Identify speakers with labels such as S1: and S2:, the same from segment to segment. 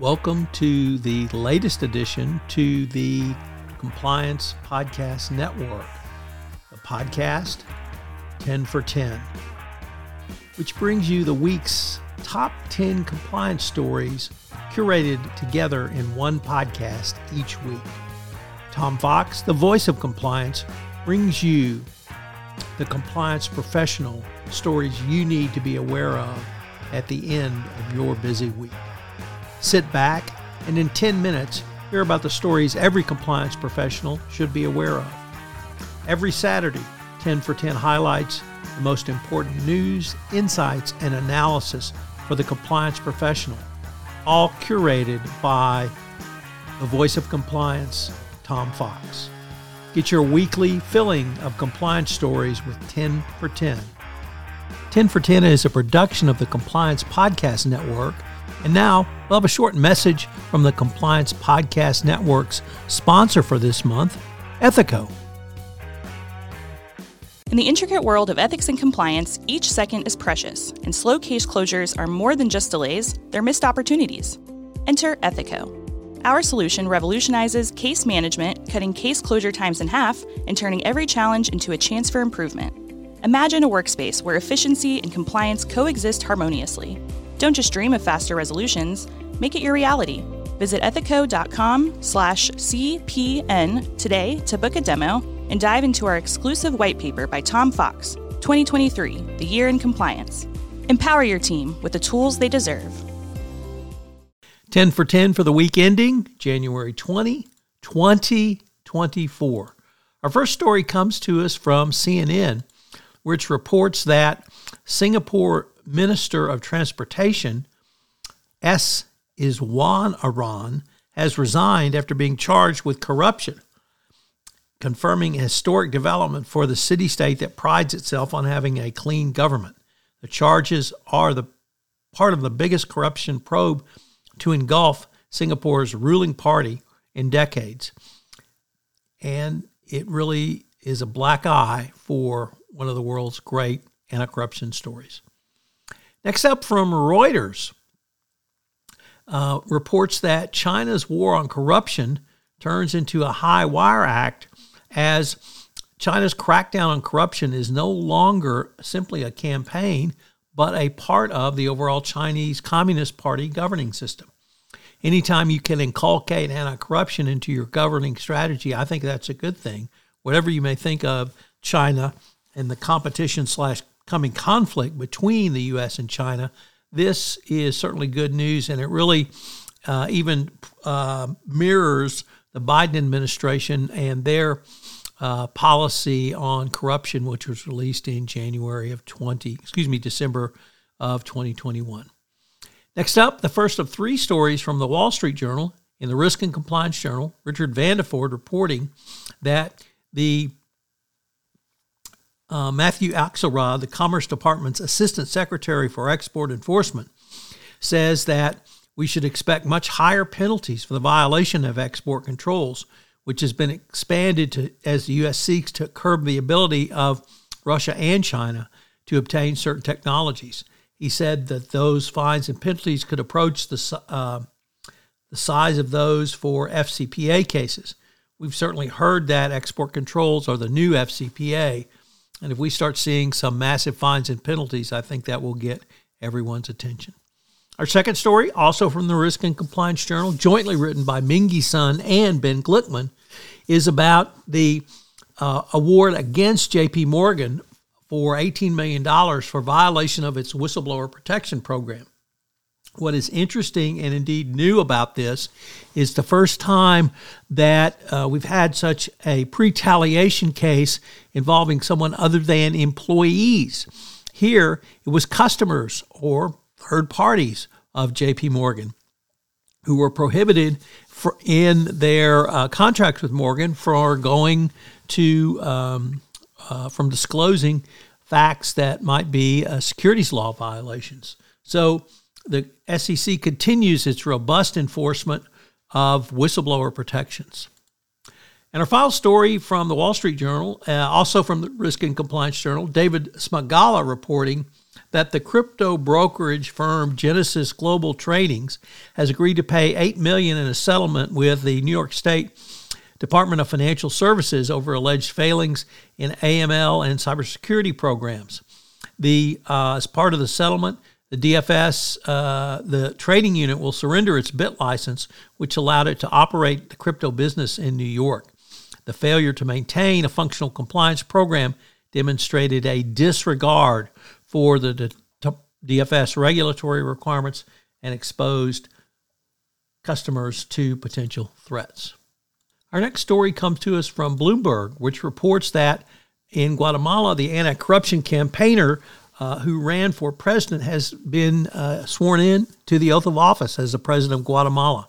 S1: Welcome to the latest addition to the Compliance Podcast Network, the podcast 10 for 10, which brings you the week's top 10 compliance stories curated together in one podcast each week. Tom Fox, the voice of compliance, brings you the compliance professional stories you need to be aware of at the end of your busy week. Sit back and in 10 minutes, hear about the stories every compliance professional should be aware of. Every Saturday, 10 for 10 highlights the most important news, insights, and analysis for the compliance professional, all curated by the voice of compliance, Tom Fox. Get your weekly filling of compliance stories with 10 for 10. 10 for 10 is a production of the Compliance Podcast Network and now we'll have a short message from the Compliance Podcast Network's sponsor for this month, Ethico.
S2: In the intricate world of ethics and compliance, each second is precious, and slow case closures are more than just delays, they're missed opportunities. Enter Ethico. Our solution revolutionizes case management, cutting case closure times in half and turning every challenge into a chance for improvement. Imagine a workspace where efficiency and compliance coexist harmoniously. Don't just dream of faster resolutions, make it your reality. Visit ethico.com slash CPN today to book a demo and dive into our exclusive white paper by Tom Fox, 2023, The Year in Compliance. Empower your team with the tools they deserve.
S1: 10 for 10 for the week ending January 20, 2024. Our first story comes to us from CNN, which reports that Singapore Minister of Transportation, S. Iswaran, has resigned after being charged with corruption, confirming a historic development for the city state that prides itself on having a clean government. The charges are the part of the biggest corruption probe to engulf Singapore's ruling party in decades. And it really is a black eye for one of the world's great anti corruption stories. Next up from Reuters uh, reports that China's war on corruption turns into a high wire act as China's crackdown on corruption is no longer simply a campaign, but a part of the overall Chinese Communist Party governing system. Anytime you can inculcate anti corruption into your governing strategy, I think that's a good thing. Whatever you may think of China and the competition slash coming conflict between the U.S. and China, this is certainly good news, and it really uh, even uh, mirrors the Biden administration and their uh, policy on corruption, which was released in January of 20, excuse me, December of 2021. Next up, the first of three stories from the Wall Street Journal in the Risk and Compliance Journal, Richard Vanderford reporting that the uh, Matthew Axelrod, the Commerce Department's Assistant Secretary for Export Enforcement, says that we should expect much higher penalties for the violation of export controls, which has been expanded to as the U.S. seeks to curb the ability of Russia and China to obtain certain technologies. He said that those fines and penalties could approach the, uh, the size of those for FCPA cases. We've certainly heard that export controls are the new FCPA, and if we start seeing some massive fines and penalties, I think that will get everyone's attention. Our second story, also from the Risk and Compliance Journal, jointly written by Mengqi Sun and Ben Glickman, is about the uh, award against JP Morgan for $18 million for violation of its whistleblower protection program. What is interesting and indeed new about this is the first time that uh, we've had such a pretaliation case involving someone other than employees. Here, it was customers or third parties of JP Morgan who were prohibited in their uh, contracts with Morgan for going to um, uh, from disclosing facts that might be uh, securities law violations. So the SEC continues its robust enforcement of whistleblower protections. And our final story from the Wall Street Journal, uh, also from the Risk and Compliance Journal, David Smagalla reporting that the crypto brokerage firm Genesis Global Tradings has agreed to pay 8 million in a settlement with the New York State Department of Financial Services over alleged failings in AML and cybersecurity programs. The uh, as part of the settlement, the DFS, uh, the trading unit, will surrender its BitLicense, which allowed it to operate the crypto business in New York. The failure to maintain a functional compliance program demonstrated a disregard for the DFS regulatory requirements and exposed customers to potential threats. Our next story comes to us from Bloomberg, which reports that in Guatemala, the anti corruption campaigner uh, who ran for president has been uh, sworn in to the oath of office as the president of Guatemala.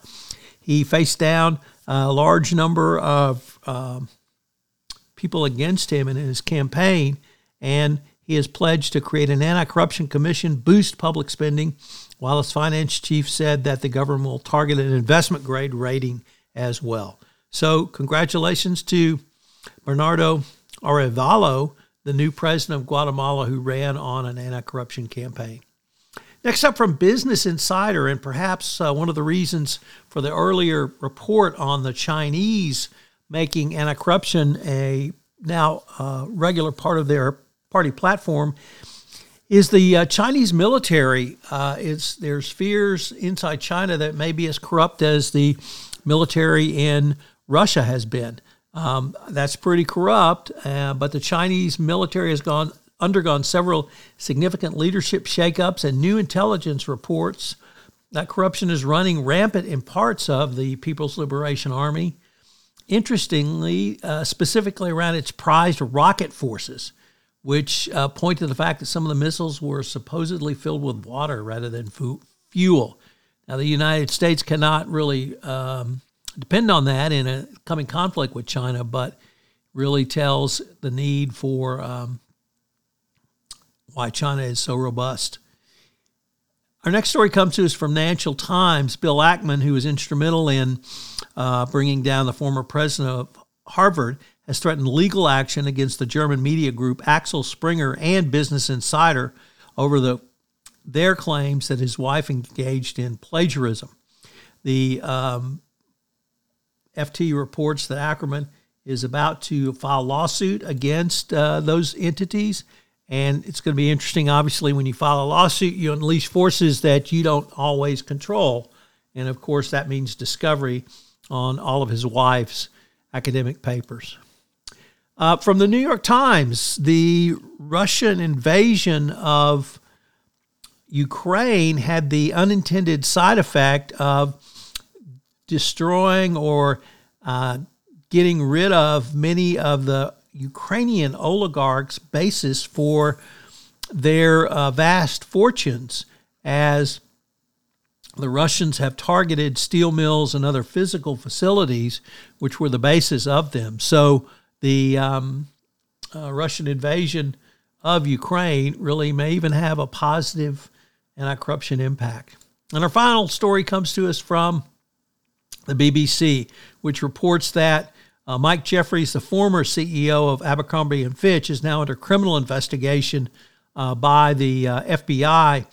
S1: He faced down a large number of uh, people against him in his campaign, and he has pledged to create an anti corruption commission, boost public spending, while his finance chief said that the government will target an investment grade rating as well. So, congratulations to Bernardo Arevalo, the new president of Guatemala, who ran on an anti corruption campaign. Next up from Business Insider, and perhaps uh, one of the reasons for the earlier report on the Chinese making anti corruption a now uh, regular part of their party platform is the uh, Chinese military. Uh, it's, there's fears inside China that may be as corrupt as the military in Russia has been. Um, that's pretty corrupt, uh, but the Chinese military has gone undergone several significant leadership shakeups, and new intelligence reports that corruption is running rampant in parts of the People's Liberation Army. Interestingly, uh, specifically around its prized rocket forces, which uh, point to the fact that some of the missiles were supposedly filled with water rather than fu- fuel. Now, the United States cannot really um, depend on that in a coming conflict with China, but really tells the need for um, why China is so robust. Our next story comes to us from Financial Times. Bill Ackman, who was instrumental in uh, bringing down the former president of Harvard, has threatened legal action against the German media group Axel Springer and Business Insider over the their claims that his wife engaged in plagiarism. The um, FT reports that Ackerman is about to file lawsuit against uh, those entities. And it's going to be interesting, obviously, when you file a lawsuit, you unleash forces that you don't always control. And of course, that means discovery on all of his wife's academic papers. Uh, from the New York Times, the Russian invasion of Ukraine had the unintended side effect of destroying or uh, getting rid of many of the Ukrainian oligarchs' basis for their uh, vast fortunes as the Russians have targeted steel mills and other physical facilities, which were the basis of them. So the um, uh, Russian invasion of Ukraine really may even have a positive anti corruption impact. And our final story comes to us from the BBC, which reports that uh, Mike Jeffries, the former CEO of Abercrombie and Fitch, is now under criminal investigation uh, by the uh, FBI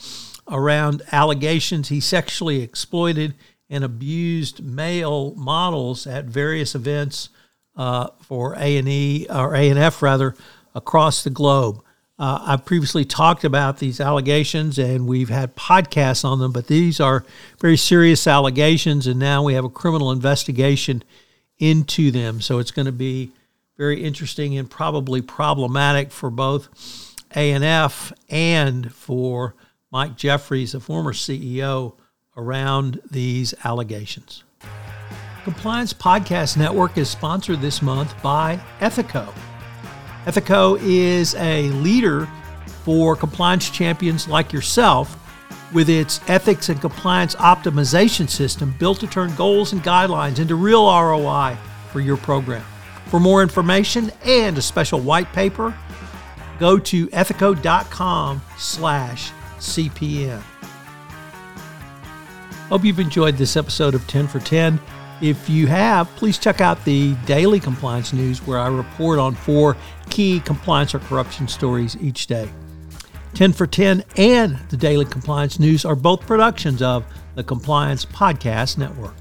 S1: around allegations he sexually exploited and abused male models at various events uh, for A and E or A and F rather across the globe. Uh, I've previously talked about these allegations and we've had podcasts on them, but these are very serious allegations, and now we have a criminal investigation into them. So it's going to be very interesting and probably problematic for both A&F and for Mike Jeffries, the former CEO, around these allegations. Compliance Podcast Network is sponsored this month by Ethico. Ethico is a leader for compliance champions like yourself with its ethics and compliance optimization system built to turn goals and guidelines into real ROI for your program. For more information and a special white paper, go to ethico.com slash CPN. Hope you've enjoyed this episode of 10 for 10. If you have, please check out the daily compliance news where I report on four key compliance or corruption stories each day. 10 for 10 and the Daily Compliance News are both productions of the Compliance Podcast Network.